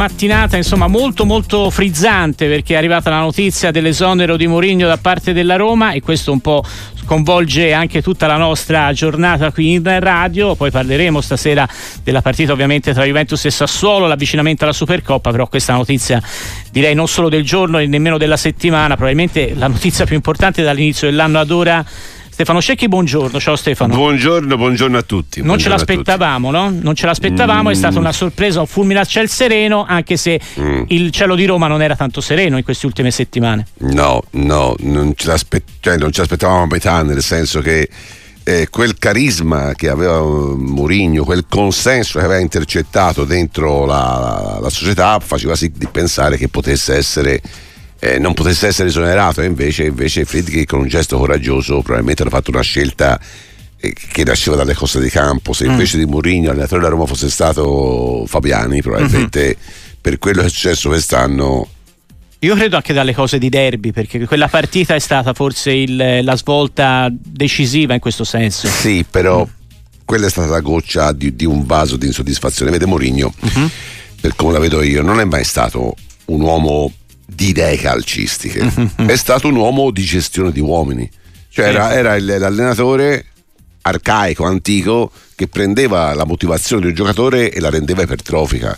mattinata insomma molto molto frizzante perché è arrivata la notizia dell'esonero di Mourinho da parte della Roma e questo un po' sconvolge anche tutta la nostra giornata qui in radio. Poi parleremo stasera della partita ovviamente tra Juventus e Sassuolo, l'avvicinamento alla Supercoppa, però questa notizia direi non solo del giorno e nemmeno della settimana, probabilmente la notizia più importante dall'inizio dell'anno ad ora Stefano Scecchi, buongiorno. Ciao Stefano. Buongiorno, buongiorno a tutti. Non buongiorno ce l'aspettavamo, no? Non ce l'aspettavamo, mm. è stata una sorpresa, un fulmine al ciel sereno, anche se mm. il cielo di Roma non era tanto sereno in queste ultime settimane. No, no, non ce, cioè, non ce l'aspettavamo a metà, nel senso che eh, quel carisma che aveva Mourinho, quel consenso che aveva intercettato dentro la, la, la società faceva sì di pensare che potesse essere eh, non potesse essere esonerato e invece, invece Friedrich con un gesto coraggioso probabilmente ha fatto una scelta eh, che nasceva dalle cose di campo se mm. invece di Mourinho l'allenatore della Roma fosse stato Fabiani probabilmente mm-hmm. per quello che è successo quest'anno io credo anche dalle cose di derby, perché quella partita è stata forse il, la svolta decisiva in questo senso. Sì, però mm. quella è stata la goccia di, di un vaso di insoddisfazione. Vede Mourinho, mm-hmm. per come la vedo io, non è mai stato un uomo di idee calcistiche, è stato un uomo di gestione di uomini. Cioè era, era l'allenatore arcaico, antico, che prendeva la motivazione di un giocatore e la rendeva ipertrofica.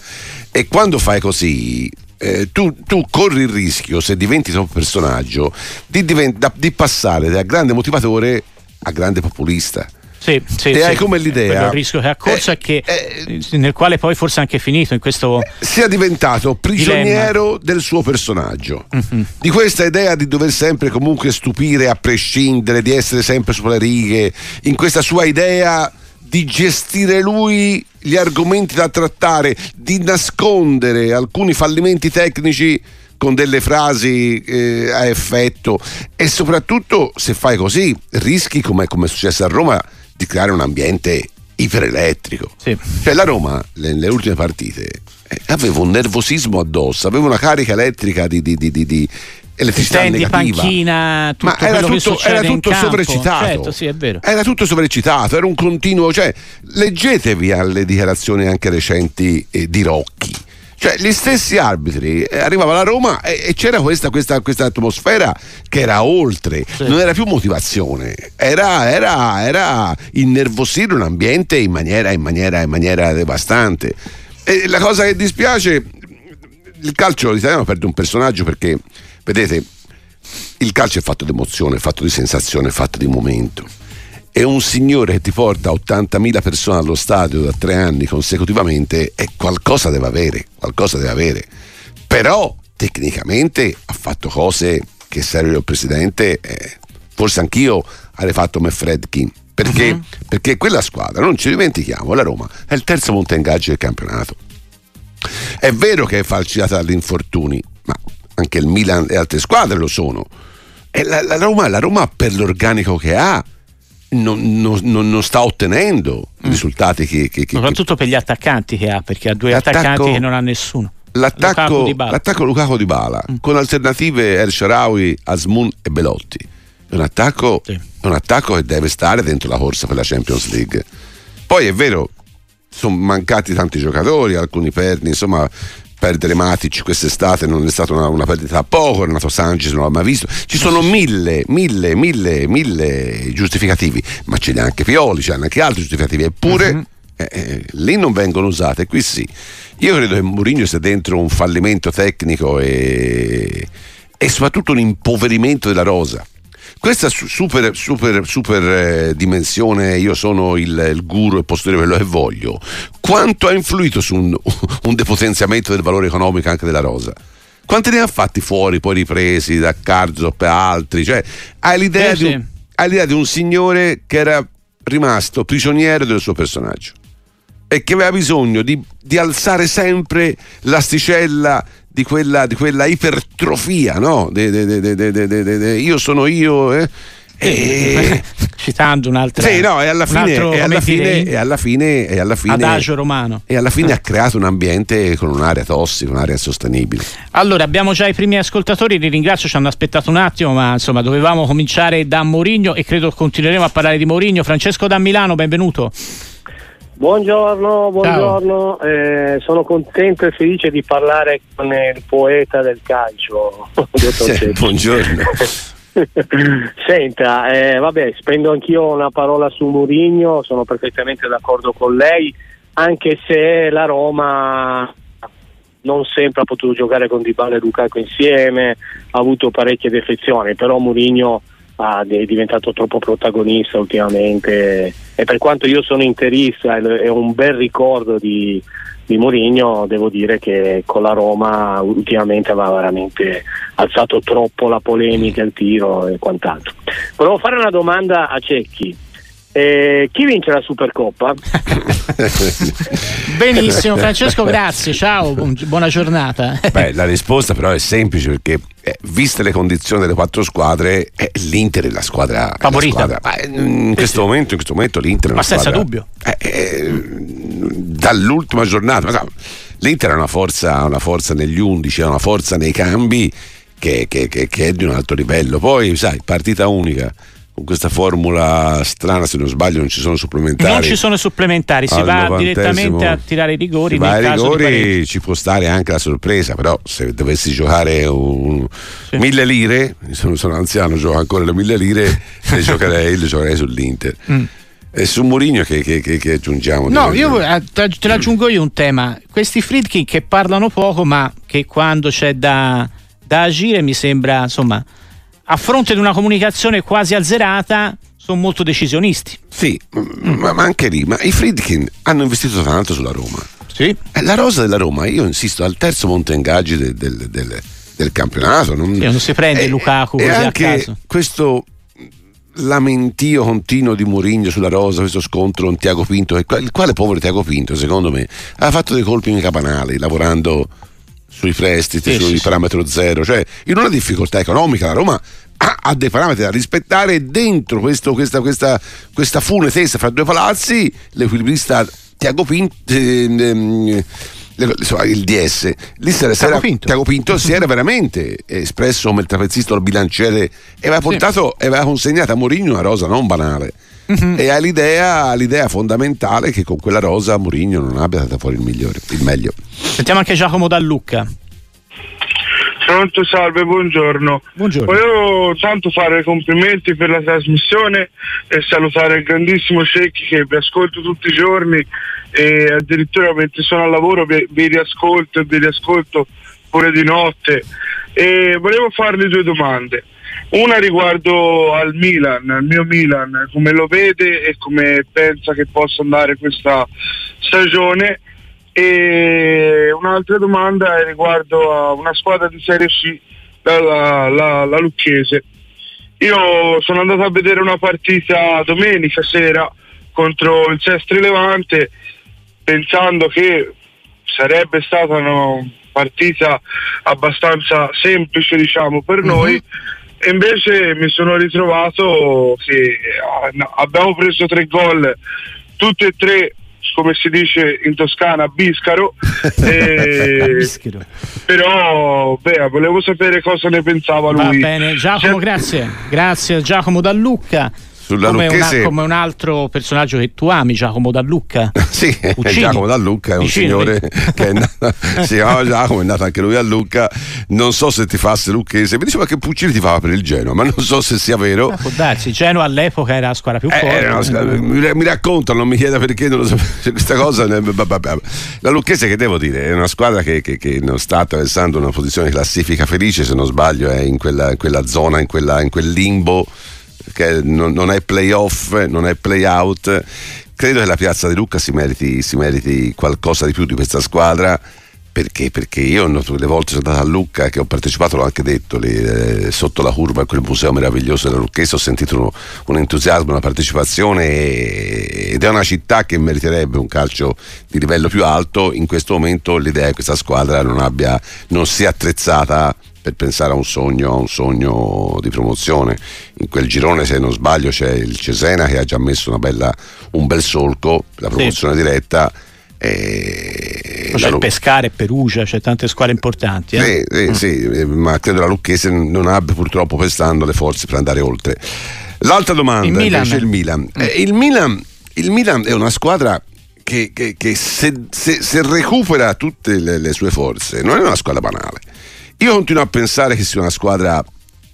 E quando fai così, eh, tu, tu, corri il rischio, se diventi troppo personaggio, di, divent- da, di passare da grande motivatore a grande populista. Sì, sì, e sì. hai come l'idea. Il rischio che ha corso eh, è che, eh, nel quale poi forse anche finito in questo. Eh, sia diventato prigioniero dilemma. del suo personaggio. Mm-hmm. Di questa idea di dover sempre comunque stupire a prescindere, di essere sempre sulle righe, in questa sua idea di gestire lui gli argomenti da trattare, di nascondere alcuni fallimenti tecnici con delle frasi eh, a effetto e soprattutto se fai così rischi come è successo a Roma di creare un ambiente iperelettrico. Sì. Cioè la Roma, nelle ultime partite, eh, aveva un nervosismo addosso, aveva una carica elettrica di, di, di, di elettricità Stendi, negativa. panchina, tutto ma era tutto, era tutto sovrecitato. Certo, sì, era tutto sovrecitato, era un continuo. Cioè, leggetevi alle dichiarazioni anche recenti eh, di Rocchi cioè, gli stessi arbitri eh, arrivava la Roma e, e c'era questa, questa, questa, atmosfera che era oltre, sì. non era più motivazione, era, era, era innervosire un ambiente in maniera, in maniera, in maniera devastante. E la cosa che dispiace, il calcio italiano perde un personaggio perché, vedete, il calcio è fatto di emozione, è fatto di sensazione, è fatto di momento e un signore che ti porta 80.000 persone allo stadio da tre anni consecutivamente e qualcosa deve avere, qualcosa deve avere. Però tecnicamente ha fatto cose che Sergio il Presidente, eh, forse anch'io avrei fatto me Fredkin. Perché? Uh-huh. Perché quella squadra, non ci dimentichiamo, la Roma è il terzo monte ingaggio del campionato. È vero che è falciata dagli infortuni, ma anche il Milan e altre squadre lo sono. E la, la, Roma, la Roma per l'organico che ha non, non, non, sta ottenendo mm. risultati che, che, che, soprattutto per gli attaccanti che ha perché ha due attaccanti che non ha nessuno l'attacco Lukaku Di Bala, l'attacco Lukaku Di Bala mm. con alternative El Sharawi, Asmun e Belotti è un, attacco, sì. è un attacco che deve stare dentro la corsa per la Champions League poi è vero sono mancati tanti giocatori alcuni perni insomma perdere Matic quest'estate non è stata una, una perdita a poco, Renato Sanchez non l'ha mai visto. Ci sono mille, mille, mille, mille giustificativi, ma ce n'è anche Pioli, c'è anche altri giustificativi, eppure uh-huh. eh, eh, lì non vengono usate, qui sì. Io credo che Mourinho sia dentro un fallimento tecnico e, e soprattutto un impoverimento della rosa questa super, super, super eh, dimensione, io sono il, il, guru e posso dire quello che voglio, quanto ha influito su un, un depotenziamento del valore economico anche della rosa? Quanti ne ha fatti fuori, poi ripresi da Karzop e altri? Cioè, hai l'idea, sì, di un, hai l'idea di un signore che era rimasto prigioniero del suo personaggio e che aveva bisogno di, di alzare sempre l'asticella di quella, di quella ipertrofia, no? De, de, de, io sono io. Eh? E... citando un'altra sì, no, e alla fine, e alla fine, e alla fine, e alla fine adagio romano e alla fine ha creato un ambiente con un'area tossica, un'area insostenibile allora abbiamo già i primi ascoltatori li ringrazio, ci hanno aspettato un attimo ma insomma dovevamo cominciare da Mourinho e credo continueremo a parlare di Mourinho Francesco da Milano, benvenuto Buongiorno, buongiorno. Eh, sono contento e felice di parlare con il poeta del calcio. Sì, buongiorno. Senta, eh, vabbè, spendo anch'io una parola su Murigno, sono perfettamente d'accordo con lei, anche se la Roma non sempre ha potuto giocare con Dybala e Lukaku insieme, ha avuto parecchie defezioni, però Murigno è diventato troppo protagonista ultimamente e per quanto io sono interista e ho un bel ricordo di, di Mourinho devo dire che con la Roma ultimamente aveva veramente alzato troppo la polemica, il tiro e quant'altro. Volevo fare una domanda a Cecchi. Eh, chi vince la Supercoppa? Benissimo, Francesco, grazie. Ciao, buona giornata. Beh, la risposta però è semplice perché, eh, viste le condizioni delle quattro squadre, eh, l'Inter è la squadra favorita. La squadra, in, questo momento, in, questo momento, l'Inter è una Ma senza squadra, dubbio. Eh, eh, dall'ultima giornata, ma, l'Inter ha una forza, una forza negli undici, ha una forza nei cambi che, che, che, che è di un alto livello. Poi, sai, partita unica con questa formula strana, se non sbaglio, non ci sono supplementari. Non ci sono supplementari, si va direttamente a tirare i rigori. Va ai rigori ci può stare anche la sorpresa, però se dovessi giocare un, sì. mille lire, sono, sono anziano, gioco ancora le mille lire, le giocherei, le giocherei sull'Inter. Mm. E su Mourinho che, che, che, che, aggiungiamo? No, io eh, te l'aggiungo io un tema. Questi Friedkin che parlano poco, ma che quando c'è da, da agire mi sembra, insomma a fronte di una comunicazione quasi azzerata, sono molto decisionisti. Sì, mm. ma, ma, anche lì, ma i Friedkin hanno investito tanto sulla Roma. Sì. Eh, la rosa della Roma, io insisto, al terzo monte ingaggi del, del, del, del campionato. Non, sì, non, si prende eh, Lukaku così anche a caso. questo lamentio continuo di Mourinho sulla rosa, questo scontro con Tiago Pinto, il quale povero Tiago Pinto, secondo me, ha fatto dei colpi in capanali lavorando sui prestiti, sì, sui sì, parametro zero, cioè in una difficoltà economica la Roma ha, ha dei parametri da rispettare dentro questo, questa, questa, questa fune tesa fra due palazzi l'equilibrista Tiago Pinto eh, ehm, il DS lì si era, Tiago, Pinto. Tiago Pinto si era veramente espresso come il trapezzista il bilanciere e aveva portato sì. aveva consegnato a Mourinho una rosa non banale mm-hmm. e ha l'idea, l'idea, fondamentale che con quella rosa Mourinho non abbia dato fuori il migliore il meglio sentiamo anche Giacomo Dallucca Pronto, salve, buongiorno. buongiorno. Volevo tanto fare complimenti per la trasmissione e salutare il grandissimo Cecchi che vi ascolto tutti i giorni e addirittura mentre sono al lavoro vi, vi riascolto e vi riascolto pure di notte. E volevo farle due domande. Una riguardo al Milan, al mio Milan, come lo vede e come pensa che possa andare questa stagione e un'altra domanda è riguardo a una squadra di Serie C, la, la, la Lucchese. Io sono andato a vedere una partita domenica sera contro il Sestri Levante pensando che sarebbe stata una partita abbastanza semplice diciamo per uh-huh. noi e invece mi sono ritrovato che ah, abbiamo preso tre gol tutti e tre come si dice in Toscana, Biscaro. e... Però beh, volevo sapere cosa ne pensava lui. Va bene, Giacomo, grazie. Grazie Giacomo da Lucca sulla come, Lucchese... una, come un altro personaggio che tu ami, Giacomo Dallucca. sì, Uccini. Giacomo Dallucca è un Vicino. signore che è nato, si chiama Giacomo, è nato anche lui a Lucca. Non so se ti fasse lucchese, mi diceva che Puccini ti fava per il Genoa, ma non so se sia vero. Ma può darsi, Genoa all'epoca era la squadra più forte. Squadra, mi, mi, raccontano, non mi chieda perché non lo so. Questa cosa, la Lucchese che devo dire, è una squadra che, che, che non sta attraversando una posizione classifica felice, se non sbaglio, è in quella, in quella zona, in, quella, in quel limbo che non, non è playoff, non è playout. Credo che la piazza di Lucca si meriti, si meriti qualcosa di più di questa squadra. Perché? Perché io le volte sono andato a Lucca che ho partecipato, l'ho anche detto, lì, eh, sotto la curva a quel museo meraviglioso della Lucchese, ho sentito uno, un entusiasmo, una partecipazione e, ed è una città che meriterebbe un calcio di livello più alto. In questo momento l'idea è che questa squadra non, abbia, non sia attrezzata per pensare a un sogno, a un sogno di promozione. In quel girone, se non sbaglio, c'è il Cesena che ha già messo bella, un bel solco, la promozione sì. diretta. E c'è il Pescare, Perugia, c'è tante squadre importanti. Eh? Sì, mm. sì, ma credo la Lucchese non abbia purtroppo quest'anno le forze per andare oltre. L'altra domanda il invece è il Milan. Mm. Eh, il Milan. Il Milan è una squadra che, che, che se, se, se, recupera tutte le, le sue forze non è una squadra banale. Io continuo a pensare che sia una squadra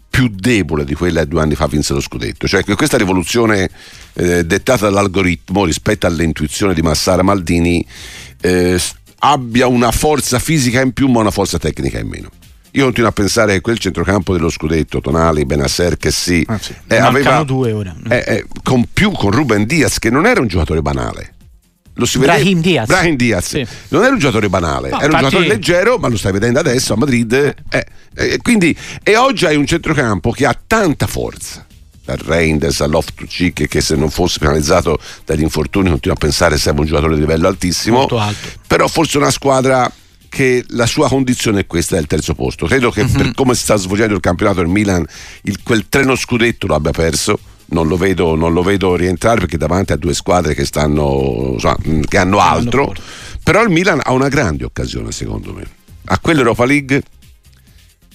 più debole di quella che due anni fa vinse lo scudetto. Cioè che questa rivoluzione eh, dettata dall'algoritmo rispetto all'intuizione di Massara Maldini eh, abbia una forza fisica in più ma una forza tecnica in meno. Io continuo a pensare che quel centrocampo dello scudetto, Tonali, Benasser, che sì, ah, sì. Eh, aveva due ora. Eh, eh, con più con Ruben Diaz, che non era un giocatore banale. Lo si vede, Brahim Diaz. Brahim Diaz. Sì. Non era un giocatore banale, no, era infatti... un giocatore leggero, ma lo stai vedendo adesso a Madrid. Eh, quindi, e oggi hai un centrocampo che ha tanta forza dal Reinders all'Off-to-Cheek che se non fosse penalizzato dagli infortuni continuo a pensare serve un giocatore di livello altissimo però forse una squadra che la sua condizione è questa del terzo posto. Credo che uh-huh. per come si sta svolgendo il campionato il Milan il, quel treno scudetto lo abbia perso. Non lo, vedo, non lo vedo rientrare perché davanti a due squadre che, stanno, insomma, che hanno altro. Però il Milan ha una grande occasione, secondo me. A quell'Europa League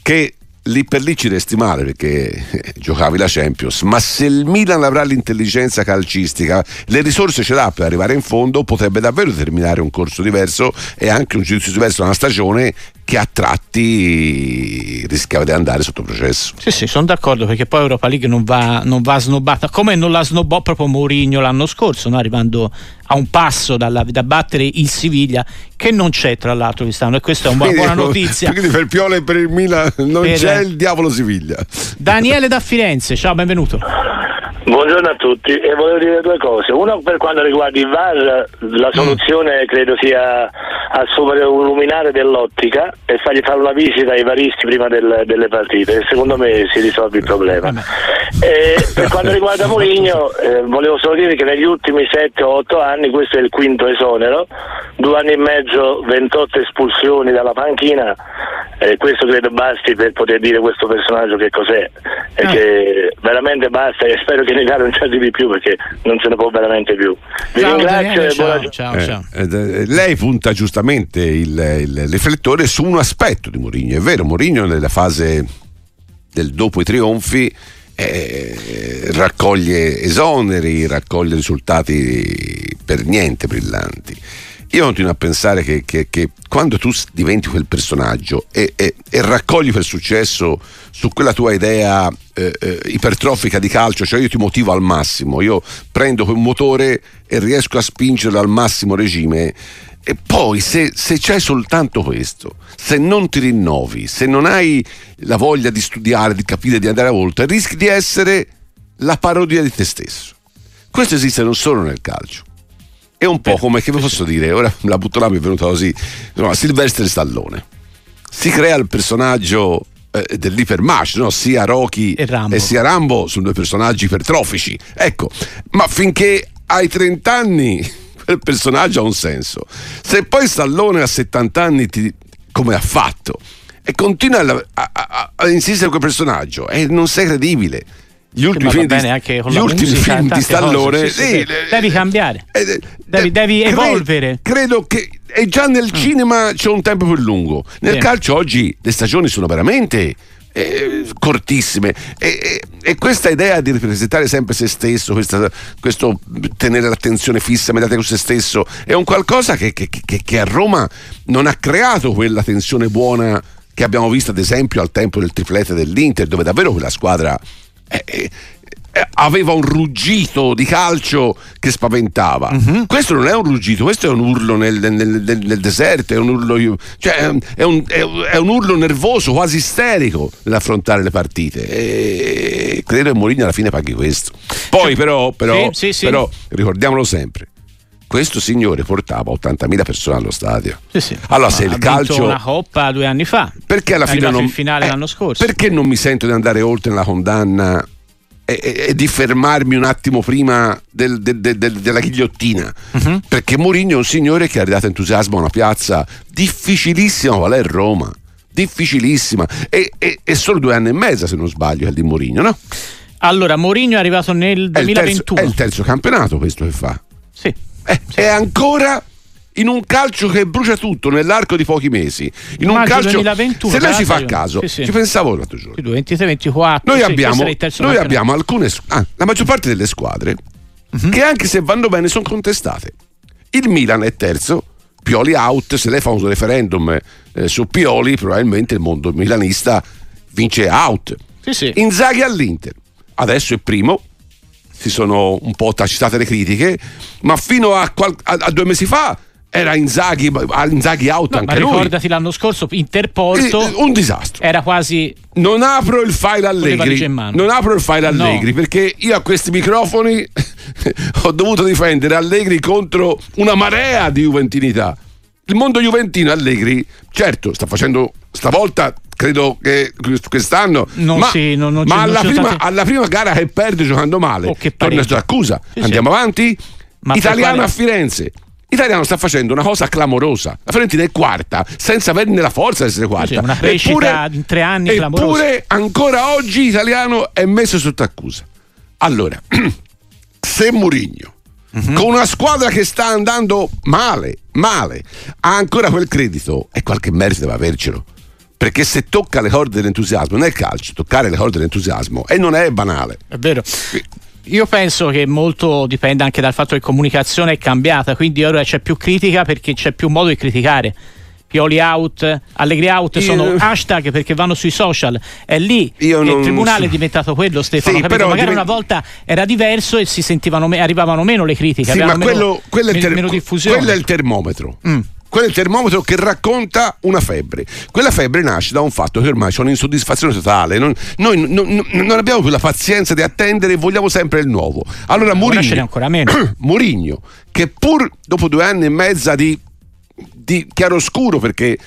che lì per lì ci resti male perché giocavi la Champions, ma se il Milan avrà l'intelligenza calcistica, le risorse ce l'ha per arrivare in fondo, potrebbe davvero terminare un corso diverso e anche un giudizio diverso una stagione che a tratti rischiava di andare sotto processo. Sì, sì, sono d'accordo perché poi Europa League non va, non va snobbata come non la snobbò proprio Mourinho l'anno scorso, no? arrivando a un passo dalla, da battere il Siviglia che non c'è tra l'altro quest'anno e questa è una quindi, buona notizia. Quindi per Piole e per il Milan non per... c'è il diavolo Siviglia. Daniele da Firenze, ciao, benvenuto. Buongiorno a tutti e volevo dire due cose. Una per quanto riguarda il VAR, la mm. soluzione credo sia assumere un luminare dell'ottica e fargli fare una visita ai varisti prima del, delle partite. Secondo me si risolve il problema. E per quanto riguarda Mourinho, eh, volevo solo dire che negli ultimi 7 o 8 anni, questo è il quinto esonero, due anni e mezzo, 28 espulsioni dalla panchina, eh, questo credo basti per poter dire questo personaggio che cos'è e ah. che veramente basta e spero che Italia non ci arrivi più perché non se ne può veramente più. Vi ciao, ringrazio Daniele, e buona ciao, ciao. Eh, eh, lei punta giustamente il, il, riflettore su un aspetto di Mourinho. È vero, Mourinho nella fase del dopo i trionfi eh, raccoglie esoneri, raccoglie risultati per niente brillanti io continuo a pensare che, che, che quando tu diventi quel personaggio e, e, e, raccogli quel successo su quella tua idea eh, eh, ipertrofica di calcio, cioè io ti motivo al massimo, io prendo quel motore e riesco a spingerlo al massimo regime. E poi se, se c'è soltanto questo, se non ti rinnovi, se non hai la voglia di studiare, di capire, di andare oltre, rischi di essere la parodia di te stesso. Questo esiste non solo nel calcio è un po' come che vi posso dire, ora la butto là mi è venuta così, insomma, Silvestre Stallone. Si crea il personaggio eh, dell'ipermash, no? sia Rocky e, e, sia Rambo sono due personaggi ipertrofici. Ecco, ma finché hai 30 anni quel personaggio ha un senso. Se poi Stallone a 70 anni ti, come ha fatto e continua a, a, a, a insistere con quel personaggio e non sei credibile gli ultimi film, di, gli ultimi film di Stallone cose, sì, sì, devi cambiare. Eh, eh devi, devi cre- evolvere. credo che e già nel mm. cinema c'è un tempo più lungo. Nel sì. calcio oggi le stagioni sono veramente eh, cortissime. E, e, questa idea di rappresentare sempre se stesso questa, questo tenere l'attenzione fissa immediata con se stesso è un qualcosa che, che, che, che a Roma non ha creato quella tensione buona che abbiamo visto ad esempio al tempo del triplete dell'Inter dove davvero quella squadra eh, eh, eh, aveva un ruggito di calcio che spaventava. Uh-huh. Questo non è un ruggito, questo è un urlo nel, nel, nel, nel deserto, è un urlo, cioè, è, un, è, un, urlo nervoso, quasi isterico nell'affrontare le partite. E credo che Mourinho alla fine paghi questo. Poi però, però, sì, sì, sì. però ricordiamolo sempre, questo signore portava 80.000 persone allo stadio. Sì, sì. Allora, se il calcio. una coppa due anni fa. Perché alla fine non. Finale eh, l'anno scorso. Perché non mi sento di andare oltre nella condanna e, e, e di fermarmi un attimo prima del, del, del, della ghigliottina? Uh-huh. Perché Mourinho è un signore che ha ridato entusiasmo a una piazza difficilissima qual è Roma. Difficilissima. E, e, solo due anni e mezzo, se non sbaglio, è di Mourinho, no? Allora, Mourinho è arrivato nel 2021. È il, terzo, è il terzo campionato questo che fa. Sì. Eh, è ancora in un calcio che brucia tutto nell'arco di pochi mesi. In un calcio 2021, se lei ci fa caso, sì, sì. ci pensavo l'altro giorno. 23, 24. Noi, sì, abbiamo, noi abbiamo, alcune ah, la maggior parte delle squadre uh-huh. che anche se vanno bene sono contestate. Il Milan è terzo, Pioli out, se lei fa un referendum eh, su Pioli probabilmente il mondo milanista vince out. Sì, sì. Inzaghi all'Inter, adesso è primo, si sono un po' tacitate le critiche, ma fino a, qual- a, a due mesi fa era Inzaghi, Inzaghi out no, anche ma lui. ricordati l'anno scorso Interporto eh, un disastro era quasi non apro il file Allegri non apro il file Allegri no. perché io a questi microfoni ho dovuto difendere Allegri contro una marea di juventinità il mondo juventino Allegri certo sta facendo stavolta credo che quest'anno non ma, sì, non ma alla, prima, stati... alla, prima, gara che perde giocando male oh, torna su accusa sì, andiamo sì. avanti ma Italiano quale... a Firenze L'italiano sta facendo una cosa clamorosa. La Fiorentina è quarta, senza averne la forza di essere quarta. una crescita eppure, in tre anni clamorosa. Eppure ancora oggi l'italiano è messo sotto accusa. Allora, se Murigno, uh-huh. con una squadra che sta andando male, male, ha ancora quel credito e qualche merito deve avercelo. Perché se tocca le corde dell'entusiasmo, non è calcio, toccare le corde dell'entusiasmo e non è banale. È vero. Io penso che molto dipenda anche dal fatto che la comunicazione è cambiata, quindi ora c'è più critica perché c'è più modo di criticare. Pioli out, Allegri out io... sono hashtag perché vanno sui social. È lì io che non... il tribunale è diventato quello, Stefano. Sì, però magari divent... una volta era diverso e si sentivano me- arrivavano meno le critiche. Sì, ma meno, quello, quello, è ter- meno diffusione. quello è il termometro. Mm quello è il termometro che racconta una febbre. Quella febbre nasce da un fatto che ormai c'è un'insoddisfazione totale. Non, noi non, non, abbiamo più la pazienza di attendere e vogliamo sempre il nuovo. Allora, meno. Murigno, che pur dopo due anni e mezza di, di chiaroscuro, perché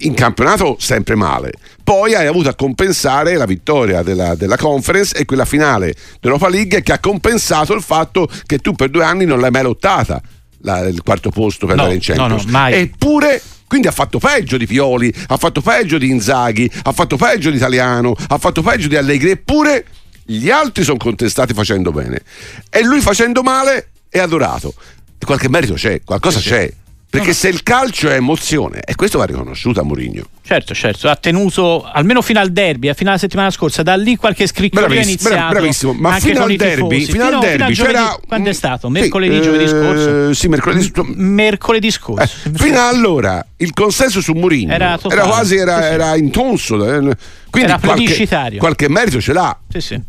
in campionato sempre male. Poi hai avuto a compensare la vittoria della, della, conference e quella finale dell'Europa League che ha compensato il fatto che tu per due anni non l'hai mai lottata la, il quarto posto per no, andare in Champions. No, no, Eppure quindi ha fatto peggio di Pioli, ha fatto peggio di Inzaghi, ha fatto peggio di Italiano, ha fatto peggio di Allegri, eppure gli altri sono contestati facendo bene e lui facendo male è adorato. E qualche merito c'è, qualcosa c'è. Sì. Perché no, se il calcio è emozione, e questo va riconosciuto a Mourinho. Certo, certo, ha tenuto almeno fino al derby, fino alla settimana scorsa, da lì qualche scrittura è iniziato. Bravissimo, ma fino al derby, fino al derby fino c'era... Giovedì, quando è stato? Mercoledì, sì, giovedì scorso? Eh, sì, mercoledì, M- mercoledì scorso. Eh, fino ad allora il consenso su Mourinho era, era quasi era, sì, era intonso. Eh, quindi era qualche, qualche merito ce l'ha. Sì, sì.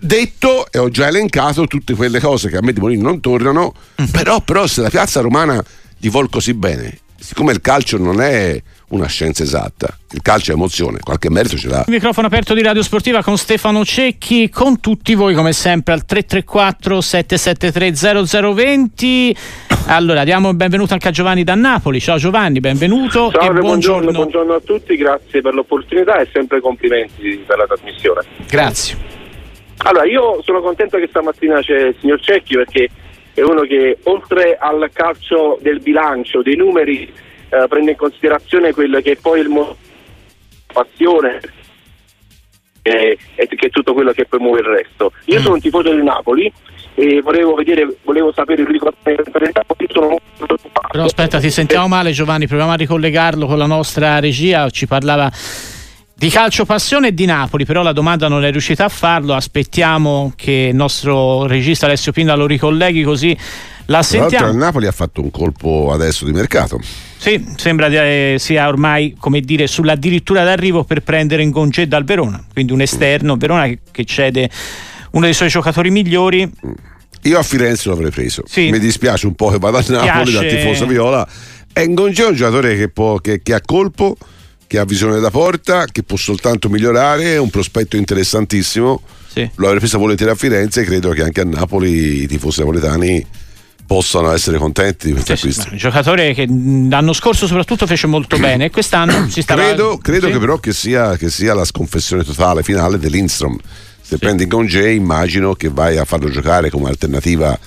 Detto, e ho già elencato tutte quelle cose che a me di Mourinho non tornano, mm-hmm. però, però se la piazza romana gli vuol così bene. Siccome il calcio non è una scienza esatta, il calcio è emozione, qualche merito ce l'ha. Il microfono aperto di Radio Sportiva con Stefano Cecchi, con tutti voi come sempre al 334 773 0020. Allora diamo il benvenuto anche a Giovanni da Napoli. Ciao Giovanni, benvenuto. Ciao, e buongiorno. buongiorno a tutti, grazie per l'opportunità e sempre complimenti per la trasmissione. Grazie. Allora, io sono contento che stamattina c'è il signor Cecchi perché è uno che oltre al calcio del bilancio, dei numeri, eh, prende in considerazione quello che è poi il mo- passione e, e, che è tutto quello che poi muove il resto. Io mm. sono un tifoso del Napoli e volevo vedere, volevo sapere il ricordo. Però aspetta, ti sentiamo male Giovanni, proviamo a ricollegarlo con la nostra regia, ci parlava di calcio passione e di Napoli, però la domanda non è riuscita a farlo. Aspettiamo che il nostro regista Alessio Pinda lo ricolleghi così la sentiamo. il Napoli ha fatto un colpo adesso di mercato. Sì, sembra eh, sia ormai come dire sull'addirittura d'arrivo per prendere in Gongé dal Verona, quindi un esterno, Verona che, che cede uno dei suoi giocatori migliori. Io a Firenze l'avrei preso. Sì. Mi dispiace un po' che vada a Napoli Piace... da tifoso viola. E Ngongé è un giocatore che, può, che, che ha colpo che ha visione da porta, che può soltanto migliorare, è un prospetto interessantissimo. Sì. Lo avrei preso volentieri a Firenze e credo che anche a Napoli i tifosi napoletani possano essere contenti di questo sì, acquisto. Sì, un giocatore che l'anno scorso soprattutto fece molto bene e quest'anno si sta Credo, credo sì. che però che sia, che sia, la sconfessione totale finale dell'Instrom. Se prendi J immagino che vai a farlo giocare come alternativa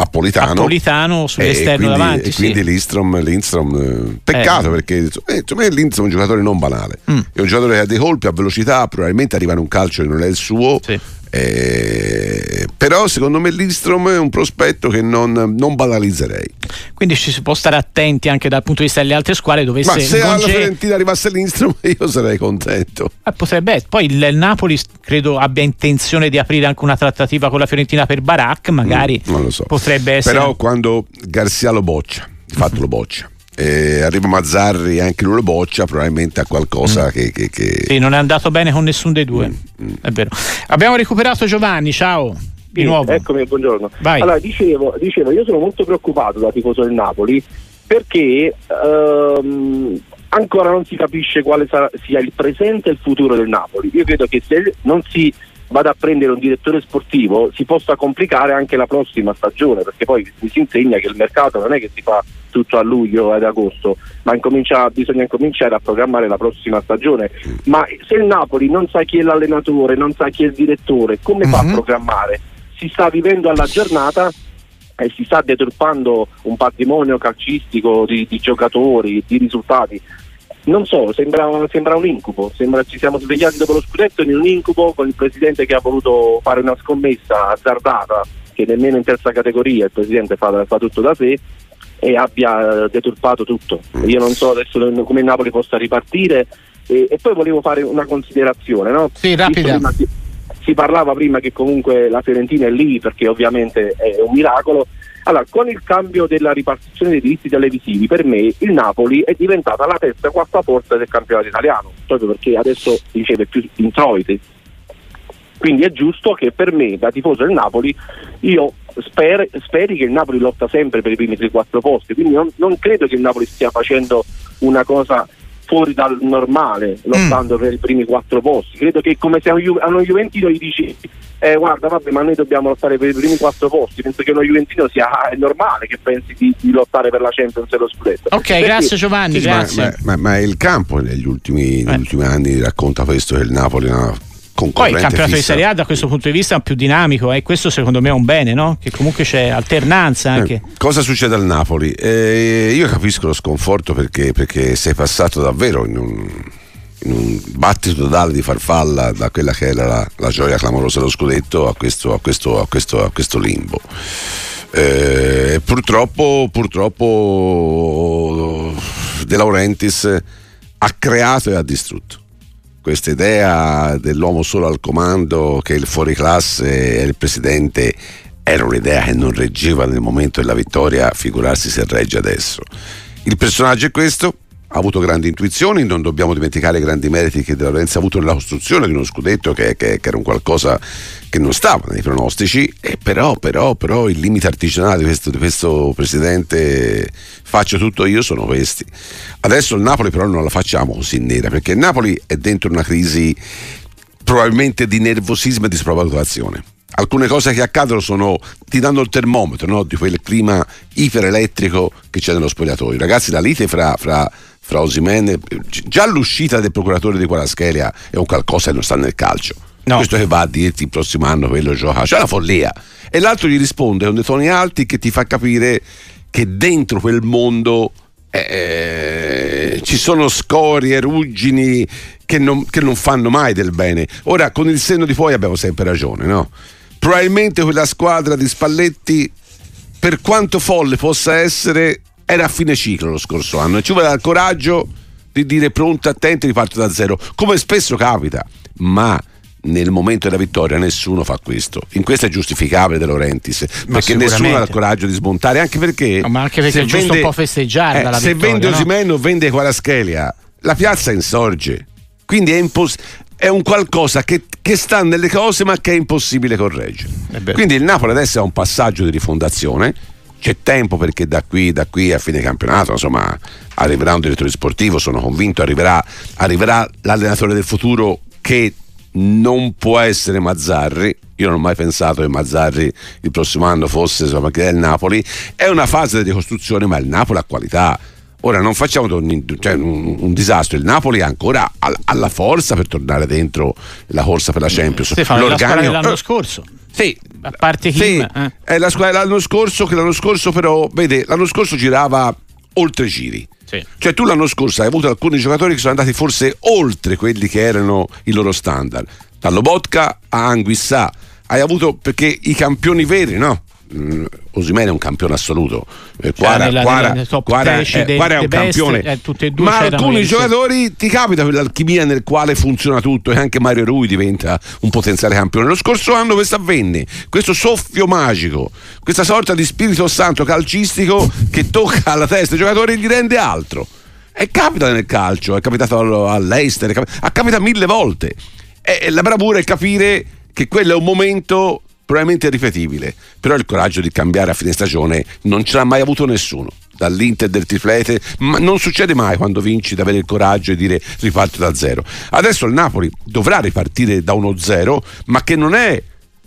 a Politano, a Politano sull'esterno quindi, davanti. E quindi sì. Lindstrom, Lindstrom eh, peccato eh. perché eh, insomma, Lindstrom è un giocatore non banale, mm. è un giocatore che ha dei colpi, ha velocità, probabilmente arriva in un calcio che non è il suo, sì. Eh, però secondo me l'Instrom è un prospetto che non, non, banalizzerei. Quindi ci si può stare attenti anche dal punto di vista delle altre squadre. Dovesse Ma se alla Fiorentina arrivasse l'Instrom io sarei contento. Eh, potrebbe, poi il, Napoli credo abbia intenzione di aprire anche una trattativa con la Fiorentina per Barak, magari mm, non lo so. potrebbe essere. Però quando Garzia lo boccia, di fatto lo boccia eh, arriva Mazzarri anche lui lo boccia probabilmente ha qualcosa mm. che, che, che, Sì, non è andato bene con nessuno dei due. Mm. Mm. È vero. Abbiamo recuperato Giovanni, ciao. Di sì, nuovo. Eccomi, buongiorno. Vai. Allora, dicevo, dicevo, io sono molto preoccupato da tifoso del Napoli perché ehm, ancora non si capisce quale sarà, sia il presente e il futuro del Napoli. Io credo che se non si vada a prendere un direttore sportivo si possa complicare anche la prossima stagione perché poi mi si insegna che il mercato non è che si fa tutto a luglio ed agosto ma incomincia, bisogna incominciare a programmare la prossima stagione ma se il Napoli non sa chi è l'allenatore non sa chi è il direttore come mm-hmm. fa a mhm. programmare? si sta vivendo alla giornata e si sta deturpando un patrimonio calcistico di, di giocatori, di risultati non so, sembra, sembra, un incubo, sembra ci siamo svegliati dopo lo scudetto in un incubo con il presidente che ha voluto fare una scommessa azzardata che nemmeno in terza categoria il presidente fa, fa tutto da sé e abbia deturpato tutto. Mm. Io non so adesso come Napoli possa ripartire e, e poi volevo fare una considerazione. No? Sì, rapida. Si, si parlava prima che comunque la Fiorentina è lì perché ovviamente è un miracolo allora, con il cambio della ripartizione dei diritti televisivi, per me il Napoli è diventata la terza e quarta forza del campionato italiano, proprio perché adesso riceve più introiti. Quindi è giusto che per me, da tifoso del Napoli, io sper- speri che il Napoli lotta sempre per i primi 3-4 posti, quindi non, non credo che il Napoli stia facendo una cosa fuori dal normale, lottando mm. per i primi quattro posti. Credo che come se a uno Juventino gli dici eh, guarda vabbè ma noi dobbiamo lottare per i primi quattro posti, penso che uno Juventino sia è normale che pensi di, di lottare per la Champions e lo scudetto. Ok, Perché, grazie Giovanni, sì, grazie. Ma, ma, ma, il campo negli ultimi, eh. ultimi anni racconta questo che il Napoli ha poi il campionato fissa. di Serie A da questo punto di vista è più dinamico e eh? questo secondo me è un bene, no? che comunque c'è alternanza anche. Eh, cosa succede al Napoli? Eh, io capisco lo sconforto perché, perché sei passato davvero in un, in un battito totale di farfalla da quella che era la, la gioia clamorosa dello scudetto a questo, a questo, a questo, a questo limbo. Eh, purtroppo, purtroppo De Laurentiis ha creato e ha distrutto questa idea dell'uomo solo al comando, che il fuoriclasse e il presidente era un'idea che non reggeva nel momento della vittoria, figurarsi se regge adesso. Il personaggio è questo, ha avuto grandi intuizioni, non dobbiamo dimenticare i grandi meriti che De Lorenzo ha avuto nella costruzione di uno scudetto che, che, che era un qualcosa che non stava nei pronostici, e però, però, però il limite artigianale di questo, di questo presidente faccio tutto io sono questi. Adesso il Napoli però non la facciamo così nera, perché il Napoli è dentro una crisi probabilmente di nervosismo e di sopravvalutazione alcune cose che accadono sono ti danno il termometro no? di quel clima iperelettrico che c'è nello spogliatoio ragazzi la lite fra, fra fra Osimene, già l'uscita del procuratore di Quaraschelia è un qualcosa che non sta nel calcio. No. Questo che va a dirti il prossimo anno quello gioca, c'è una follia. E l'altro gli risponde con dei toni alti che ti fa capire che dentro quel mondo eh, ci sono scorie, ruggini che non, che non, fanno mai del bene. Ora, con il senno di poi abbiamo sempre ragione, no? Probabilmente quella squadra di Spalletti, per quanto folle possa essere, era a fine ciclo lo scorso anno e ci vuole il coraggio di dire pronto, attento, riparto da zero, come spesso capita, ma nel momento della vittoria nessuno fa questo. In questo è giustificabile De Laurentiis, perché nessuno ha il coraggio di smontare, anche perché... No, ma anche perché è giusto vende, un po' festeggiare eh, Se vittoria, vende no? Osimeno o vende Quaraschelia, la piazza insorge. Quindi è, impos- è un qualcosa che, che, sta nelle cose ma che è impossibile correggere. Quindi il Napoli adesso ha un passaggio di rifondazione. C'è tempo perché da qui, da qui, a fine campionato insomma arriverà un direttore sportivo sono convinto arriverà, arriverà l'allenatore del futuro che non può essere Mazzarri. Io non ho mai pensato che Mazzarri il prossimo anno fosse insomma, che è il Napoli. È una fase di costruzione ma il Napoli ha qualità Ora non facciamo un, cioè, un, un disastro, il Napoli ha ancora alla forza per tornare dentro la corsa per la Champions. Stefano, L'organico... l'anno scorso. Sì, a parte Kim, sì, eh. è la squadra l'anno scorso che l'anno scorso però, vede, l'anno scorso girava oltre giri. Sì. Cioè tu l'anno scorso hai avuto alcuni giocatori che sono andati forse oltre quelli che erano i loro standard. da Lobotka a Anguissà. Hai avuto perché i campioni veri, no? Mm, Osimene è un campione assoluto. Eh, Quara, cioè, nella, Quara, nella Quara, eh, del, Quara è un campione. Eh, ma alcuni giocatori ti capita quell'alchimia nel quale funziona tutto e anche Mario Rui diventa un potenziale campione. Lo scorso anno questo avvenne, questo soffio magico, questa sorta di spirito santo calcistico che tocca alla testa dei giocatori e gli rende altro. E capita nel calcio, è capitato all'Eister, ha capitato mille volte. E la bravura è capire che quello è un momento probabilmente irripetibile, però il coraggio di cambiare a fine stagione non ce l'ha mai avuto nessuno. Dall'Inter del triflete, ma non succede mai quando vinci di avere il coraggio e dire riparto da zero. Adesso il Napoli dovrà ripartire da uno zero, ma che non è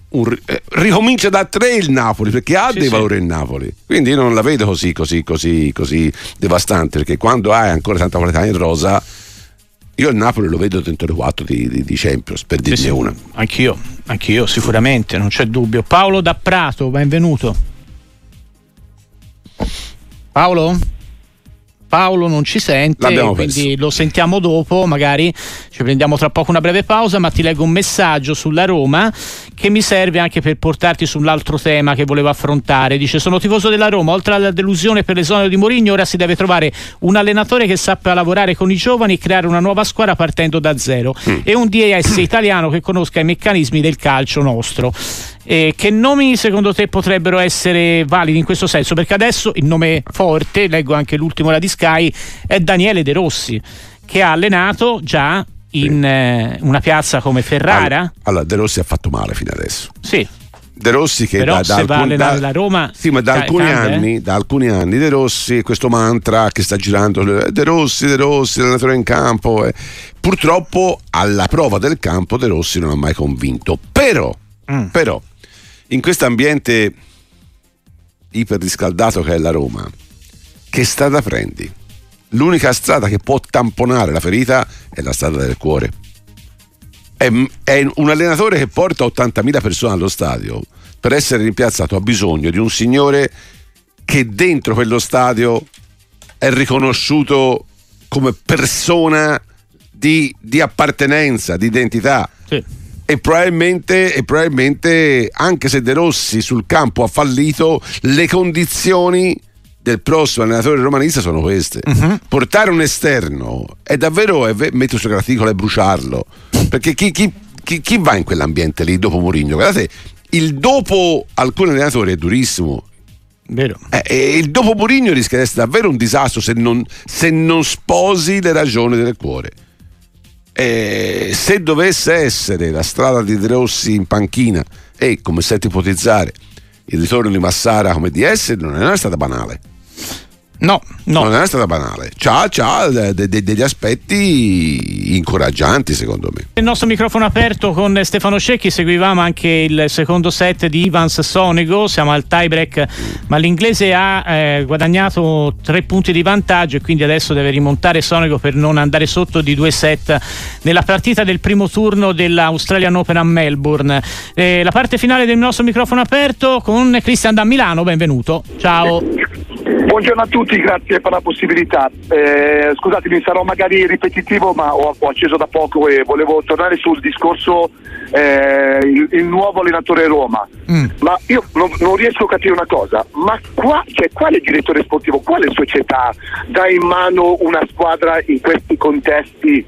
un, eh, ricomincia da tre il Napoli perché ha sì, dei sì. valori il Napoli quindi io non la vedo così così così così devastante perché quando hai ancora tanta qualità in rosa io il Napoli lo vedo dentro le quattro di, di, di Champions, per dirne sì, una. Anch'io, anch'io, sicuramente, non c'è dubbio. Paolo da Prato, benvenuto. Paolo? Paolo non ci sente, quindi perso. lo sentiamo dopo, magari ci prendiamo tra poco una breve pausa, ma ti leggo un messaggio sulla Roma che mi serve anche per portarti sull'altro tema che volevo affrontare. Dice: Sono tifoso della Roma, oltre alla delusione per l'esonero di Mourinho, ora si deve trovare un allenatore che sappia lavorare con i giovani e creare una nuova squadra partendo da zero mm. e un DS italiano che conosca i meccanismi del calcio nostro. Eh, che nomi secondo te potrebbero essere validi in questo senso? Perché adesso il nome forte, leggo anche l'ultimo la di Sky, è Daniele De Rossi, che ha allenato già in eh, una piazza come Ferrara. Allora, De Rossi ha fatto male fino adesso. Sì. De Rossi che Però da, da, alcuni, da, la Roma sì, ma da, ca- alcuni cambia, anni, eh? da alcuni anni De Rossi questo mantra che sta girando De Rossi, De Rossi, l'allenatore in campo eh. purtroppo alla prova del campo De Rossi non ha mai convinto però, mm. però in questo ambiente iperriscaldato che è la Roma, che strada prendi? L'unica strada che può tamponare la ferita è la strada del cuore. È, è un allenatore che porta 80.000 persone allo stadio. Per essere rimpiazzato ha bisogno di un signore che dentro quello stadio è riconosciuto come persona di, di appartenenza, di identità. Sì e probabilmente, e probabilmente anche se De Rossi sul campo ha fallito, le condizioni del prossimo allenatore romanista sono queste. Uh-huh. Portare un esterno è davvero è, mettere su graticola e bruciarlo. Perché chi, chi, chi, chi, va in quell'ambiente lì dopo Mourinho? Guardate, il dopo alcuni allenatori è durissimo. Vero. Eh, il dopo Mourinho rischia di essere davvero un disastro se non, se non sposi le ragioni del cuore. Eh, se dovesse essere la strada di De Rossi in panchina e come sento ipotizzare il ritorno di Massara come DS non è strada banale No, no. Non è stata banale. C'ha, c'ha de, de, degli aspetti incoraggianti, secondo me. Il nostro microfono aperto con Stefano Scecchi. Seguivamo anche il secondo set di Ivans Sonego. Siamo al tie break, ma l'inglese ha eh, guadagnato tre punti di vantaggio e quindi adesso deve rimontare Sonego per non andare sotto di due set nella partita del primo turno dell'Australian Open a Melbourne. Eh, la parte finale del nostro microfono aperto con Cristian da Milano. Benvenuto. Ciao. Buongiorno a tutti, grazie per la possibilità. Eh, scusatemi, sarò magari ripetitivo, ma ho, ho, acceso da poco e volevo tornare sul discorso eh, il, il, nuovo allenatore Roma. Mm. Ma io non, non, riesco a capire una cosa, ma qua, cioè, quale direttore sportivo, quale società dà in mano una squadra in questi contesti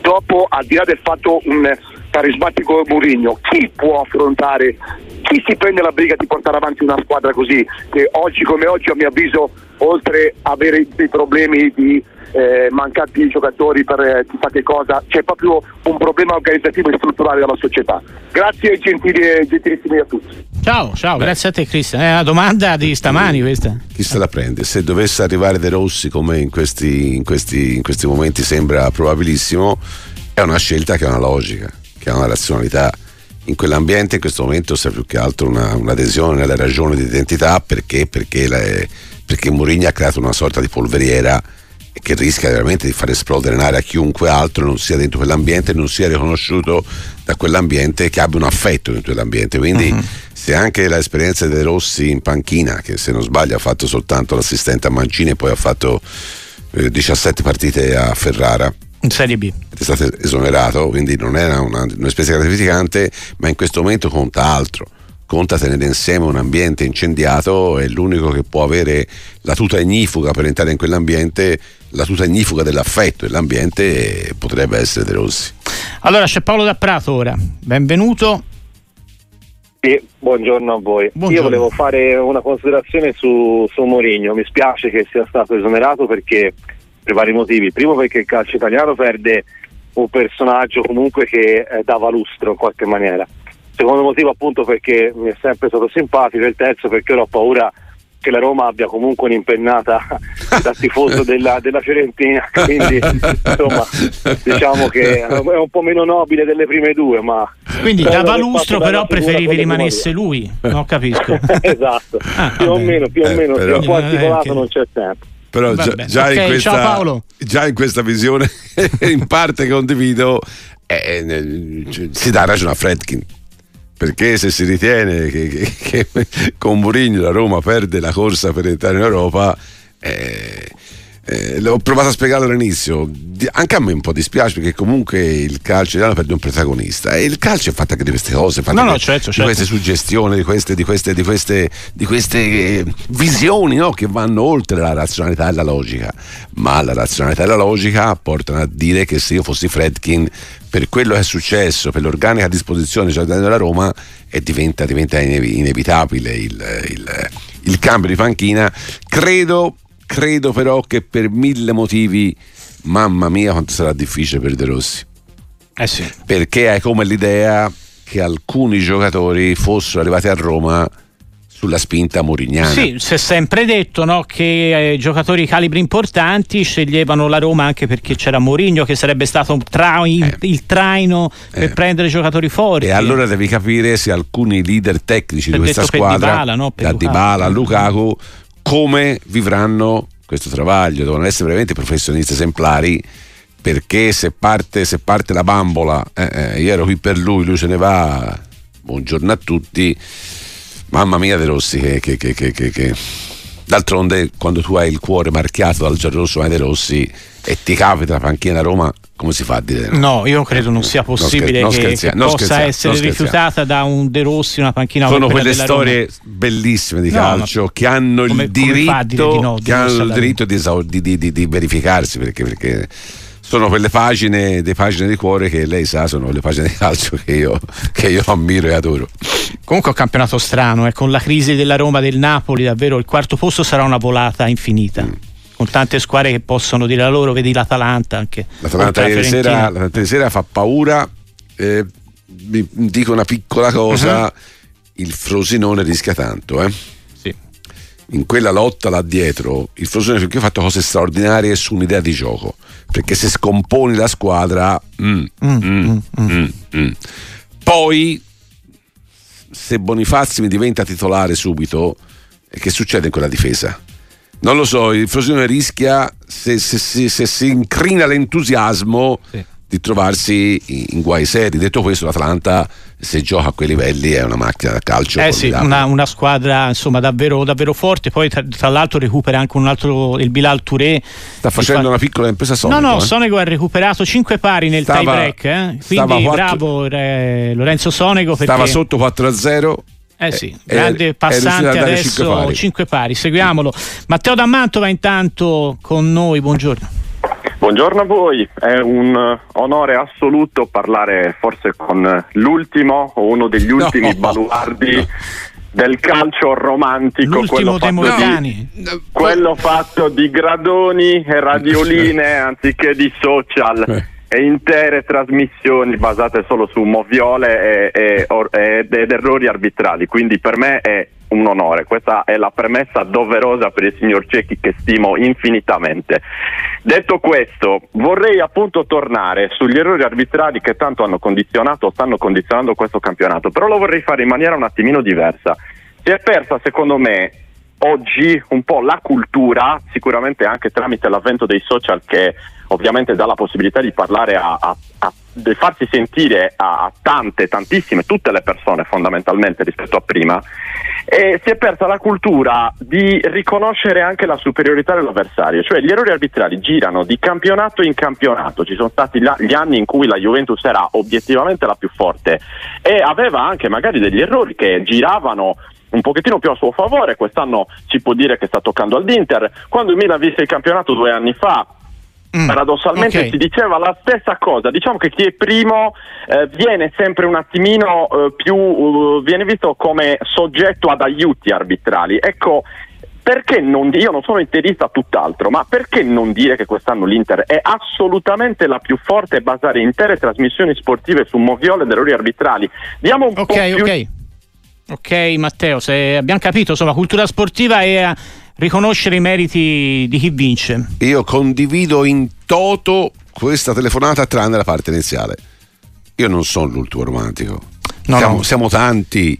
dopo, al di là del fatto un carismatico Mourinho, chi può affrontare chi si prende la briga di portare avanti una squadra così che oggi come oggi a mio avviso oltre ad avere dei problemi di eh, mancanti giocatori per eh, chissà che cosa c'è proprio un problema organizzativo e strutturale della società. Grazie e gentili gentilissimi a tutti. Ciao ciao Beh. grazie a te Cristian. È una domanda di stamani questa. chi se la prende? Se dovesse arrivare De Rossi come in questi, in questi, in questi momenti sembra probabilissimo è una scelta che ha una logica che ha una razionalità in quell'ambiente in questo momento sia più che altro una, un'adesione alle ragioni di identità perché, perché, la, perché Mourinho ha creato una sorta di polveriera che rischia veramente di far esplodere in aria chiunque altro non sia dentro quell'ambiente, non sia riconosciuto da quell'ambiente, che abbia un affetto dentro quell'ambiente. Quindi uh-huh. se anche l'esperienza dei Rossi in panchina, che se non sbaglio ha fatto soltanto l'assistente a Mancini e poi ha fatto eh, 17 partite a Ferrara, in Serie B. È stato esonerato, quindi non era una, una spesa gratificante, ma in questo momento conta altro conta tenere insieme un ambiente incendiato e l'unico che può avere la tuta ignifuga per entrare in quell'ambiente, la tuta ignifuga dell'affetto e l'ambiente potrebbe essere De Rossi. Allora c'è Paolo da Prato ora, benvenuto. Sì, buongiorno a voi. Buongiorno. Io volevo fare una considerazione su, su Mourinho. Mi spiace che sia stato esonerato perché per vari motivi. Primo perché il calcio italiano perde un personaggio comunque che eh, dava lustro in qualche maniera. Secondo motivo appunto perché mi è sempre stato simpatico. Il terzo perché ora ho paura che la Roma abbia comunque un'impennata da tifoso della, della, Fiorentina, quindi insomma diciamo che è un po' meno nobile delle prime due, ma... Quindi dava lustro però preferivi rimanesse lui, non capisco. esatto, ah, più, o meno, più o meno, più o meno, articolato non c'è tempo. Però già, già, okay, in questa, già, in questa, visione in parte condivido eh, eh, si dà ragione a Fredkin. Perché se si ritiene che, che, che con Mourinho la Roma perde la corsa per entrare in Europa eh, eh, l'ho provato a spiegarlo all'inizio anche a me un po' dispiace perché comunque il calcio italiano perde un protagonista e il calcio è fatto anche di queste cose no, no, di, certo, di certo. queste suggestioni di queste, di queste, di queste, di queste eh, visioni no? che vanno oltre la razionalità e la logica ma la razionalità e la logica portano a dire che se io fossi Fredkin per quello che è successo, per l'organica disposizione cioè della Roma, diventa, diventa inevitabile il, il, il, cambio di panchina. Credo, credo però che per mille motivi, mamma mia, quanto sarà difficile per De Rossi. Eh sì. Perché hai come l'idea che alcuni giocatori fossero arrivati a Roma sulla spinta morignana. Sì, si è sempre detto no, che eh, giocatori calibri importanti sceglievano la Roma anche perché c'era Mourinho che sarebbe stato tra- eh. il traino per eh. prendere giocatori forti. E allora devi capire se alcuni leader tecnici per di questa squadra, Dybala, no? da Dybala a Lukaku, come vivranno questo travaglio. Devono essere veramente professionisti esemplari perché se parte, se parte la bambola, eh, eh, io ero qui per lui, lui se ne va, buongiorno a tutti Mamma mia De Rossi che, che, che, che, D'altronde quando tu hai il cuore marchiato dal giallorosso De Rossi e ti capita la panchina a Roma come si fa a dire no? io credo non sia possibile non scher- che, che possa essere rifiutata da un De Rossi una panchina sono quelle storie Roma. bellissime di calcio no, che hanno come, il diritto, di no, che hanno il diritto di, di, di, di verificarsi perché, perché sono quelle pagine, le pagine di cuore che lei sa sono le pagine di calcio che io, che io ammiro e adoro. Comunque è un campionato strano, eh, con la crisi della Roma e del Napoli, davvero il quarto posto sarà una volata infinita. Mm. Con tante squadre che possono dire la loro, vedi l'Atalanta anche. L'Atalanta ieri sera, l'Atalanta sera fa paura. Eh, vi dico una piccola cosa: uh-huh. il Frosinone rischia tanto, eh? In quella lotta là dietro il Frosinone perché ha fatto cose straordinarie su un'idea di gioco perché se scomponi la squadra mm, mm, mm, poi se Bonifazzi mi diventa titolare subito che succede in quella difesa? non lo so, il Frosinone rischia se, se, se, se si incrina l'entusiasmo sì di trovarsi in guai seri. Detto questo, l'Atlanta, se gioca a quei livelli, è una macchina da calcio. Eh sì, una, una, squadra insomma davvero, davvero forte. Poi, tra, tra, l'altro, recupera anche un altro, il Bilal Touré. Sta facendo fa... una piccola impresa Sonego. No, no, eh? Sonego ha recuperato 5 pari nel stava, tie break. Eh? Quindi, 4... bravo eh, Lorenzo Sonego. Perché... Stava sotto 4-0. Eh sì, grande è, passante è adesso 5 pari. 5 pari. Seguiamolo. Matteo D'Ammanto va intanto con noi, buongiorno. Buongiorno a voi, è un onore assoluto parlare forse con l'ultimo o uno degli ultimi no, baluardi no. del calcio romantico, quello fatto, di, quello fatto, di, gradoni e radioline anziché di social. Eh. e intere trasmissioni basate solo su moviole e, e, ed errori arbitrali, quindi per me è un onore. Questa è la premessa doverosa per il signor Cecchi che stimo infinitamente. Detto questo, vorrei appunto tornare sugli errori arbitrali che tanto hanno condizionato o stanno condizionando questo campionato, però lo vorrei fare in maniera un attimino diversa. Si è persa, secondo me, oggi un po' la cultura, sicuramente anche tramite l'avvento dei social che ovviamente dà la possibilità di parlare a, a, a di farsi sentire a tante, tantissime, tutte le persone fondamentalmente rispetto a prima, e si è persa la cultura di riconoscere anche la superiorità dell'avversario, cioè gli errori arbitrali girano di campionato in campionato, ci sono stati gli anni in cui la Juventus era obiettivamente la più forte e aveva anche magari degli errori che giravano un pochettino più a suo favore, quest'anno si può dire che sta toccando all'Inter, quando il Milan visse il campionato due anni fa Mm, paradossalmente okay. si diceva la stessa cosa, diciamo che chi è primo eh, viene sempre un attimino eh, più, uh, viene visto come soggetto ad aiuti arbitrali. Ecco, perché non io non sono interista a tutt'altro, ma perché non dire che quest'anno l'Inter è assolutamente la più forte e basare intere trasmissioni sportive su moviole ed errori arbitrali? Diamo un okay, po' più... Ok, ok, Matteo, se abbiamo capito, insomma, cultura sportiva è riconoscere i meriti di chi vince. Io condivido in toto questa telefonata tranne la parte iniziale. Io non sono l'ultimo romantico. No, siamo, no. siamo tanti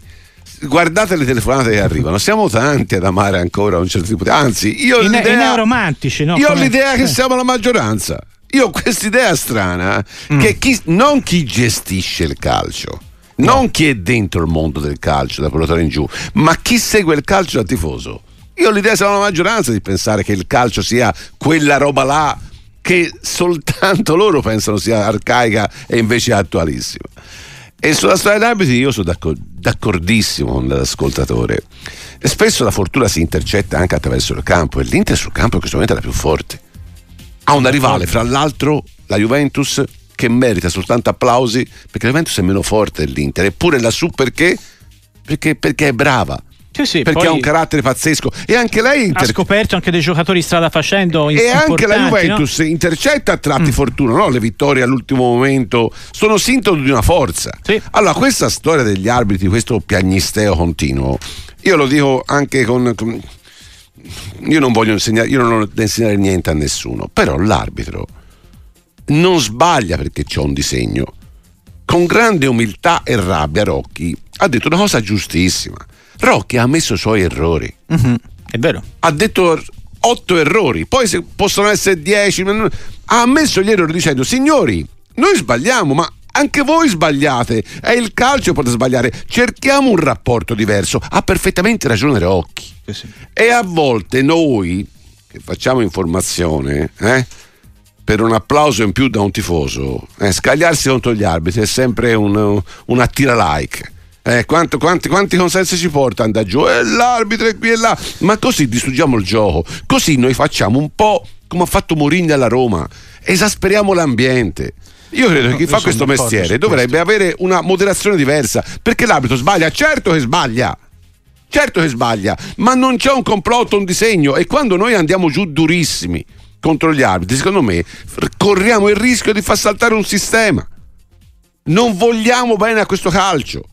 guardate le telefonate che arrivano, siamo tanti ad amare ancora un certo tipo di. Anzi, io ho I, l'idea. I neoromantici, no? Io ho l'idea che eh. siamo la maggioranza. Io ho quest'idea strana mm. che chi, non chi gestisce il calcio, no. non chi è dentro il mondo del calcio da pelotare in giù, ma chi segue il calcio da tifoso io ho l'idea, siamo la maggioranza, di pensare che il calcio sia quella roba là che soltanto loro pensano sia arcaica e invece attualissima. E sulla storia d'arbitri io sono d'accordissimo con l'ascoltatore. E spesso la fortuna si intercetta anche attraverso il campo e l'Inter sul campo in questo momento è la più forte. Ha una rivale, fra l'altro la Juventus, che merita soltanto applausi perché la Juventus è meno forte dell'Inter, eppure lassù perché? Perché, perché è brava sì, sì, perché ha un carattere pazzesco e anche lei inter... ha scoperto anche dei giocatori strada facendo e anche la Juventus no? intercetta a tratti mm. fortuna no? le vittorie all'ultimo momento sono sintomo di una forza sì. allora questa storia degli arbitri questo piagnisteo continuo io lo dico anche con, con io non voglio insegnare io non voglio insegnare niente a nessuno però l'arbitro non sbaglia perché c'è un disegno con grande umiltà e rabbia Rocchi ha detto una cosa giustissima Rocchi ha ammesso i suoi errori. Mm-hmm. È vero. Ha detto otto errori, poi se possono essere dieci. Ha ammesso gli errori dicendo: Signori, noi sbagliamo, ma anche voi sbagliate. È il calcio potete sbagliare. Cerchiamo un rapporto diverso. Ha perfettamente ragione Rocchi. Sì, sì. E a volte noi che facciamo informazione, eh, per un applauso in più da un tifoso, eh, scagliarsi contro gli arbitri è sempre un, un attira like. Eh, quanto, quanti, quanti, consensi ci porta andare giù? Eh, l'arbitro è qui e là. Ma così distruggiamo il gioco. Così noi facciamo un po' come ha fatto Mourinho alla Roma. Esasperiamo l'ambiente. Io credo che chi fa questo mestiere dovrebbe avere una moderazione diversa. Perché l'arbitro sbaglia? Certo che sbaglia. Certo che sbaglia, ma non c'è un complotto, un disegno. E quando noi andiamo giù durissimi contro gli arbitri, secondo me corriamo il rischio di far saltare un sistema. Non vogliamo bene a questo calcio.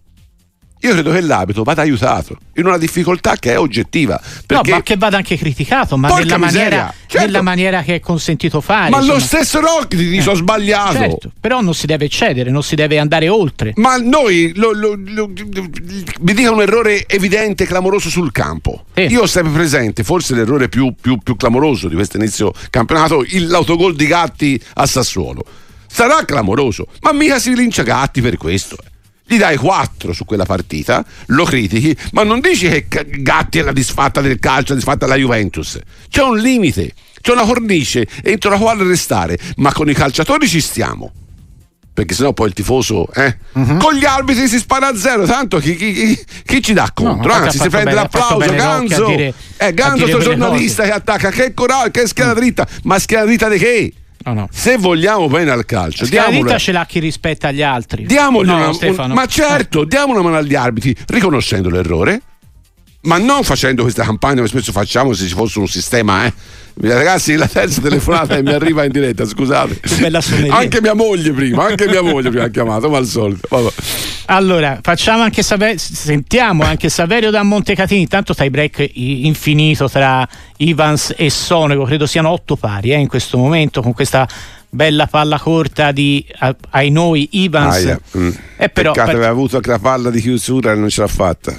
Io credo che l'abito vada aiutato in una difficoltà che è oggettiva. No, ma che vada anche criticato, ma nella maniera, certo. nella maniera, che è consentito fare. Ma insomma. lo stesso Rock ti dice eh, ho sbagliato. Certo, però non si deve cedere, non si deve andare oltre. Ma noi lo, lo, lo, mi dica un errore evidente, clamoroso sul campo. Sì. Io ho sempre presente, forse l'errore più, più, più clamoroso di questo inizio campionato, l'autogol di Gatti a Sassuolo. Sarà clamoroso, ma mica si lincia Gatti per questo. Eh gli dai 4 su quella partita, lo critichi, ma non dici che Gatti è la disfatta del calcio, la disfatta della Juventus. C'è un limite, c'è una cornice entro la quale restare, ma con i calciatori ci stiamo. Perché sennò poi il tifoso, eh? uh-huh. Con gli arbitri si spara a zero, tanto chi, chi, chi, chi ci dà contro? No, Anzi, si prende bene, l'applauso. Ganzo, eh, Ganzo, sto giornalista che attacca, che coraggio, che schiena dritta, ma schiena dritta di che? No, no. Se vogliamo bene al calcio, diamolo. ce l'ha chi rispetta gli altri. Diamogli no, una, un, ma certo, diamo una mano agli arbitri, riconoscendo l'errore, ma non facendo questa campagna che spesso facciamo se ci fosse un sistema, eh. Ragazzi, la terza telefonata mi arriva in diretta, scusate. Anche mia moglie prima, anche mia moglie prima ha chiamato, ma al solito. Vabbè. Allora, facciamo anche Saverio, sentiamo anche Saverio da Montecatini. Intanto stai break infinito tra Ivans e Sonego, credo siano otto pari eh, in questo momento con questa bella palla corta di ai noi Ivans. Ah, yeah. mm. eh, però, Peccato per... aveva avuto anche la palla di chiusura e non ce l'ha fatta.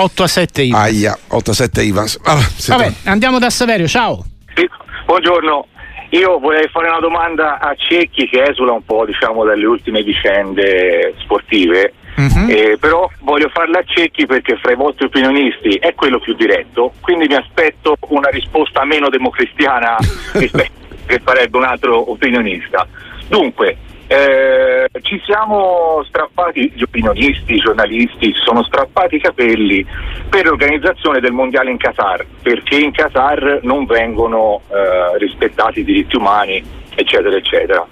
8 a 7 Ivans. Aia, 8 a 7 Ivans. Ah, Vabbè, andiamo da Saverio, ciao. Sì, buongiorno. Io vorrei fare una domanda a Cecchi che esula un po' diciamo, dalle ultime vicende sportive, uh-huh. eh, però voglio farla a Cecchi perché fra i vostri opinionisti è quello più diretto, quindi mi aspetto una risposta meno democristiana rispetto che farebbe un altro opinionista. Dunque, eh, ci siamo strappati, gli opinionisti, i giornalisti, si sono strappati i capelli per l'organizzazione del mondiale in Qatar, perché in Qatar non vengono eh, rispettati i diritti umani, eccetera, eccetera.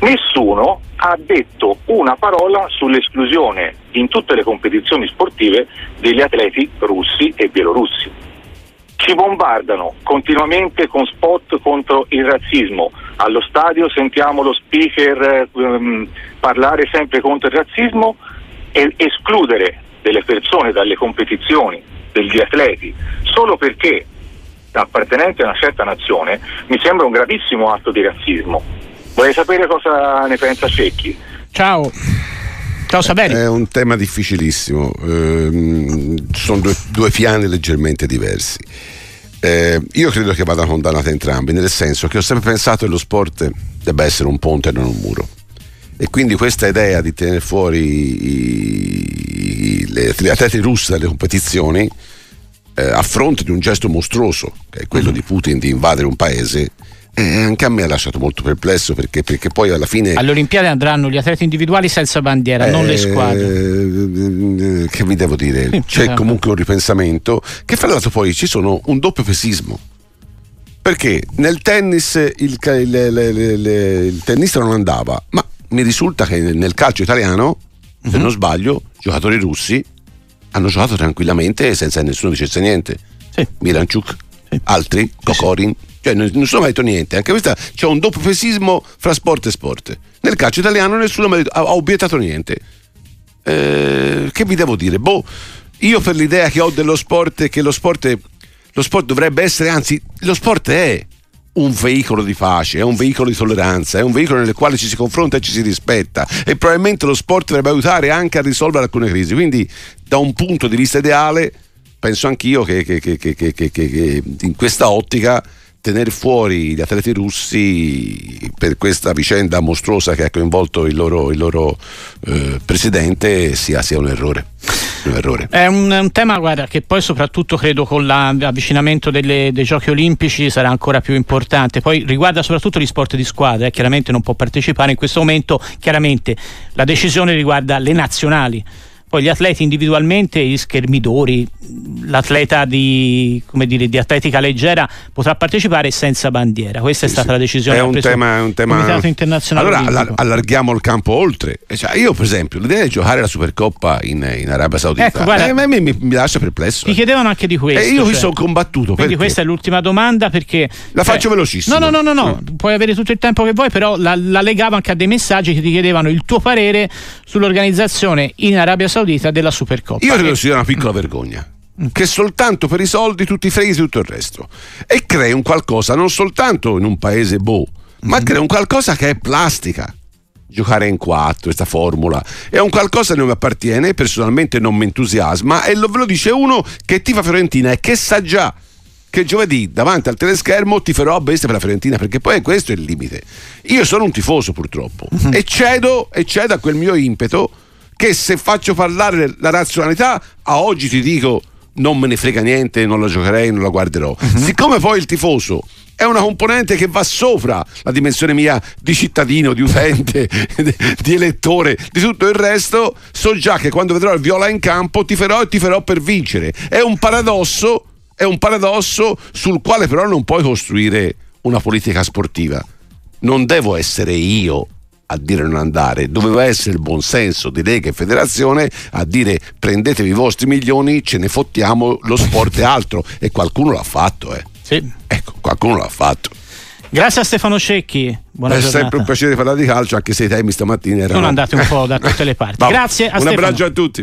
Nessuno ha detto una parola sull'esclusione in tutte le competizioni sportive degli atleti russi e bielorussi ci bombardano continuamente con spot contro il razzismo. Allo stadio sentiamo lo speaker ehm, parlare sempre contro il razzismo e escludere delle persone dalle competizioni, degli atleti, solo perché appartenenti a una certa nazione, mi sembra un gravissimo atto di razzismo. Vorrei sapere cosa ne pensa Cecchi. Ciao. Ciao. È un tema difficilissimo, eh, sono due, due, piani leggermente diversi. Eh, io credo che vadano condannati entrambi, nel senso che ho sempre pensato che lo sport debba essere un ponte e non un muro. E quindi questa idea di tenere fuori gli atleti russi dalle competizioni eh, a fronte di un gesto mostruoso, che è quello mm. di Putin di invadere un paese, eh, anche a me ha lasciato molto perplesso perché, perché, poi alla fine. Alle Olimpiadi andranno gli atleti individuali senza bandiera, eh, non le squadre. Eh, che vi devo dire? Sì, C'è certo. comunque un ripensamento che fra l'altro poi ci sono un doppio pesismo. Perché nel tennis il, il, il, il tennista non andava, ma mi risulta che nel calcio italiano, se uh-huh. non sbaglio, giocatori russi hanno giocato tranquillamente senza che nessuno dicesse niente. Sì. Miranchuk, sì. altri, Kokorin. Sì cioè nessuno ha mai detto niente, anche questa c'è un doppio fesismo fra sport e sport. Nel calcio italiano nessuno ha, detto, ha obiettato niente. Eh, che vi devo dire? Boh, io per l'idea che ho dello sport che lo sport, è, lo sport dovrebbe essere, anzi, lo sport è un veicolo di pace, è un veicolo di tolleranza, è un veicolo nel quale ci si confronta e ci si rispetta e probabilmente lo sport dovrebbe aiutare anche a risolvere alcune crisi. Quindi, da un punto di vista ideale, penso anch'io che, che, che, che in questa ottica tenere fuori gli atleti russi per questa vicenda mostruosa che ha coinvolto il loro, il loro eh, presidente sia, sia un errore. Errore. È un, un, tema guarda, che poi soprattutto credo con l'avvicinamento delle, dei giochi olimpici sarà ancora più importante. Poi riguarda soprattutto gli sport di squadra, eh, chiaramente non può partecipare in questo momento, chiaramente la decisione riguarda le nazionali poi gli atleti individualmente, gli schermidori, l'atleta di, dire, di, atletica leggera potrà partecipare senza bandiera. Questa sì, è stata sì. la decisione è un tema, è un tema... Comitato Internazionale. Allora allar- allarghiamo il campo oltre. Cioè, io, per esempio, l'idea di giocare la Supercoppa in, in Arabia Saudita ecco, guarda, eh, mi, mi, mi, lascia perplesso. Ti chiedevano anche di questo. E io cioè. mi sono combattuto. Quindi perché? questa è l'ultima domanda perché... La cioè, faccio velocissima. No, no, no, no, no. Mm. puoi avere tutto il tempo che vuoi, però la, la legavo anche a dei messaggi che ti chiedevano il tuo parere sull'organizzazione in Arabia Saudita della Supercoppa. Io credo sia una piccola vergogna. Che soltanto per i soldi tu ti freghi tutto il resto e crei un qualcosa non soltanto in un paese boh, ma mm-hmm. crei un qualcosa che è plastica giocare in quattro, questa formula. È un qualcosa che non mi appartiene, personalmente non mi entusiasma e lo, ve lo dice uno che tifa Fiorentina e che sa già che giovedì davanti al teleschermo ti farò a bestia per la Fiorentina perché poi questo è il limite. Io sono un tifoso purtroppo mm-hmm. e, cedo, e cedo a quel mio impeto che se faccio parlare la razionalità, a oggi ti dico non me ne frega niente, non la giocherei, non la guarderò. Uh-huh. Siccome poi il tifoso è una componente che va sopra la dimensione mia di cittadino, di utente, di elettore, di tutto il resto, so già che quando vedrò il viola in campo ti farò e ti farò per vincere. È un paradosso, è un paradosso sul quale però non puoi costruire una politica sportiva. Non devo essere io a dire non andare, doveva essere il buonsenso di Lega e Federazione a dire prendetevi i vostri milioni, ce ne fottiamo, lo sport è altro e qualcuno l'ha fatto. Eh. Sì. Ecco, qualcuno l'ha fatto. Grazie a Stefano Cecchi. Buona è giornata. sempre un piacere parlare di calcio, anche se i temi stamattina erano. Sono andati un po' da tutte le parti. Grazie a un Stefano. abbraccio a tutti.